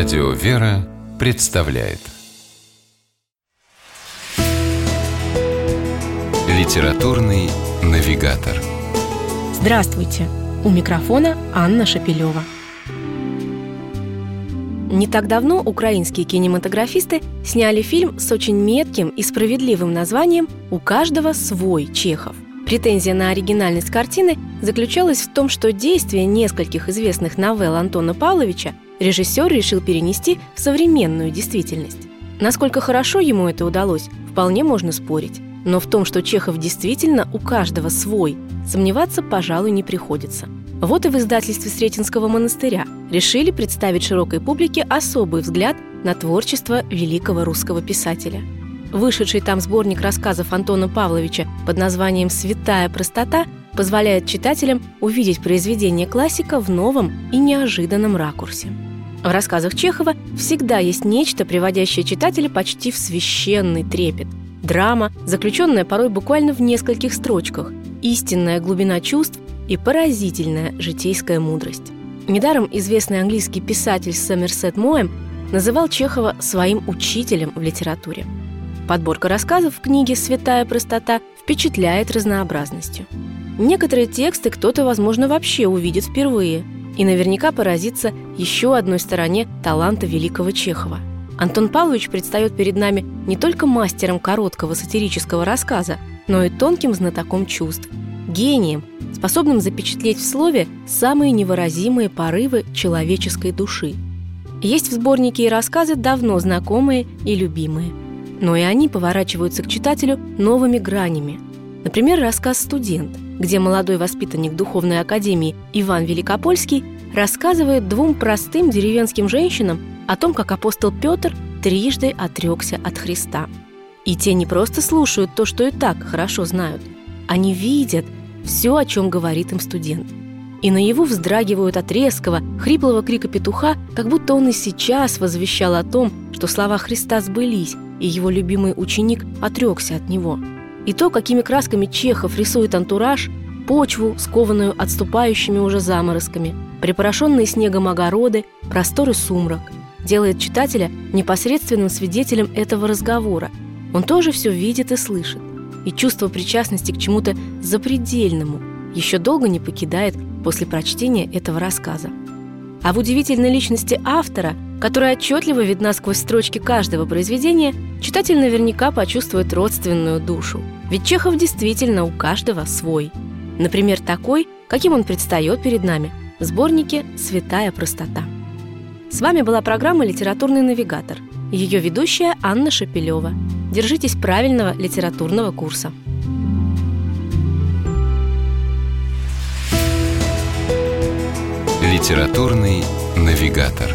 Радио «Вера» представляет Литературный навигатор Здравствуйте! У микрофона Анна Шапилева. Не так давно украинские кинематографисты сняли фильм с очень метким и справедливым названием «У каждого свой Чехов». Претензия на оригинальность картины заключалась в том, что действие нескольких известных новелл Антона Павловича режиссер решил перенести в современную действительность. Насколько хорошо ему это удалось, вполне можно спорить. Но в том, что Чехов действительно у каждого свой, сомневаться, пожалуй, не приходится. Вот и в издательстве Сретенского монастыря решили представить широкой публике особый взгляд на творчество великого русского писателя. Вышедший там сборник рассказов Антона Павловича под названием «Святая простота» позволяет читателям увидеть произведение классика в новом и неожиданном ракурсе. В рассказах Чехова всегда есть нечто, приводящее читателя почти в священный трепет. Драма, заключенная порой буквально в нескольких строчках, истинная глубина чувств и поразительная житейская мудрость. Недаром известный английский писатель Сомерсет Моэм называл Чехова своим учителем в литературе. Подборка рассказов в книге «Святая простота» впечатляет разнообразностью. Некоторые тексты кто-то, возможно, вообще увидит впервые – и наверняка поразится еще одной стороне таланта великого Чехова. Антон Павлович предстает перед нами не только мастером короткого сатирического рассказа, но и тонким знатоком чувств, гением, способным запечатлеть в слове самые невыразимые порывы человеческой души. Есть в сборнике и рассказы давно знакомые и любимые, но и они поворачиваются к читателю новыми гранями. Например, рассказ «Студент», где молодой воспитанник Духовной Академии Иван Великопольский рассказывает двум простым деревенским женщинам о том, как апостол Петр трижды отрекся от Христа. И те не просто слушают то, что и так хорошо знают. Они видят все, о чем говорит им студент. И наяву вздрагивают от резкого, хриплого крика петуха, как будто он и сейчас возвещал о том, что слова Христа сбылись, и его любимый ученик отрекся от него – и то, какими красками Чехов рисует антураж, почву, скованную отступающими уже заморозками, припорошенные снегом огороды, простор и сумрак, делает читателя непосредственным свидетелем этого разговора. Он тоже все видит и слышит, и чувство причастности к чему-то запредельному еще долго не покидает после прочтения этого рассказа. А в удивительной личности автора – которая отчетливо видна сквозь строчки каждого произведения, читатель наверняка почувствует родственную душу. Ведь Чехов действительно у каждого свой. Например, такой, каким он предстает перед нами в сборнике «Святая простота». С вами была программа «Литературный навигатор». Ее ведущая Анна Шапилева. Держитесь правильного литературного курса. Литературный навигатор.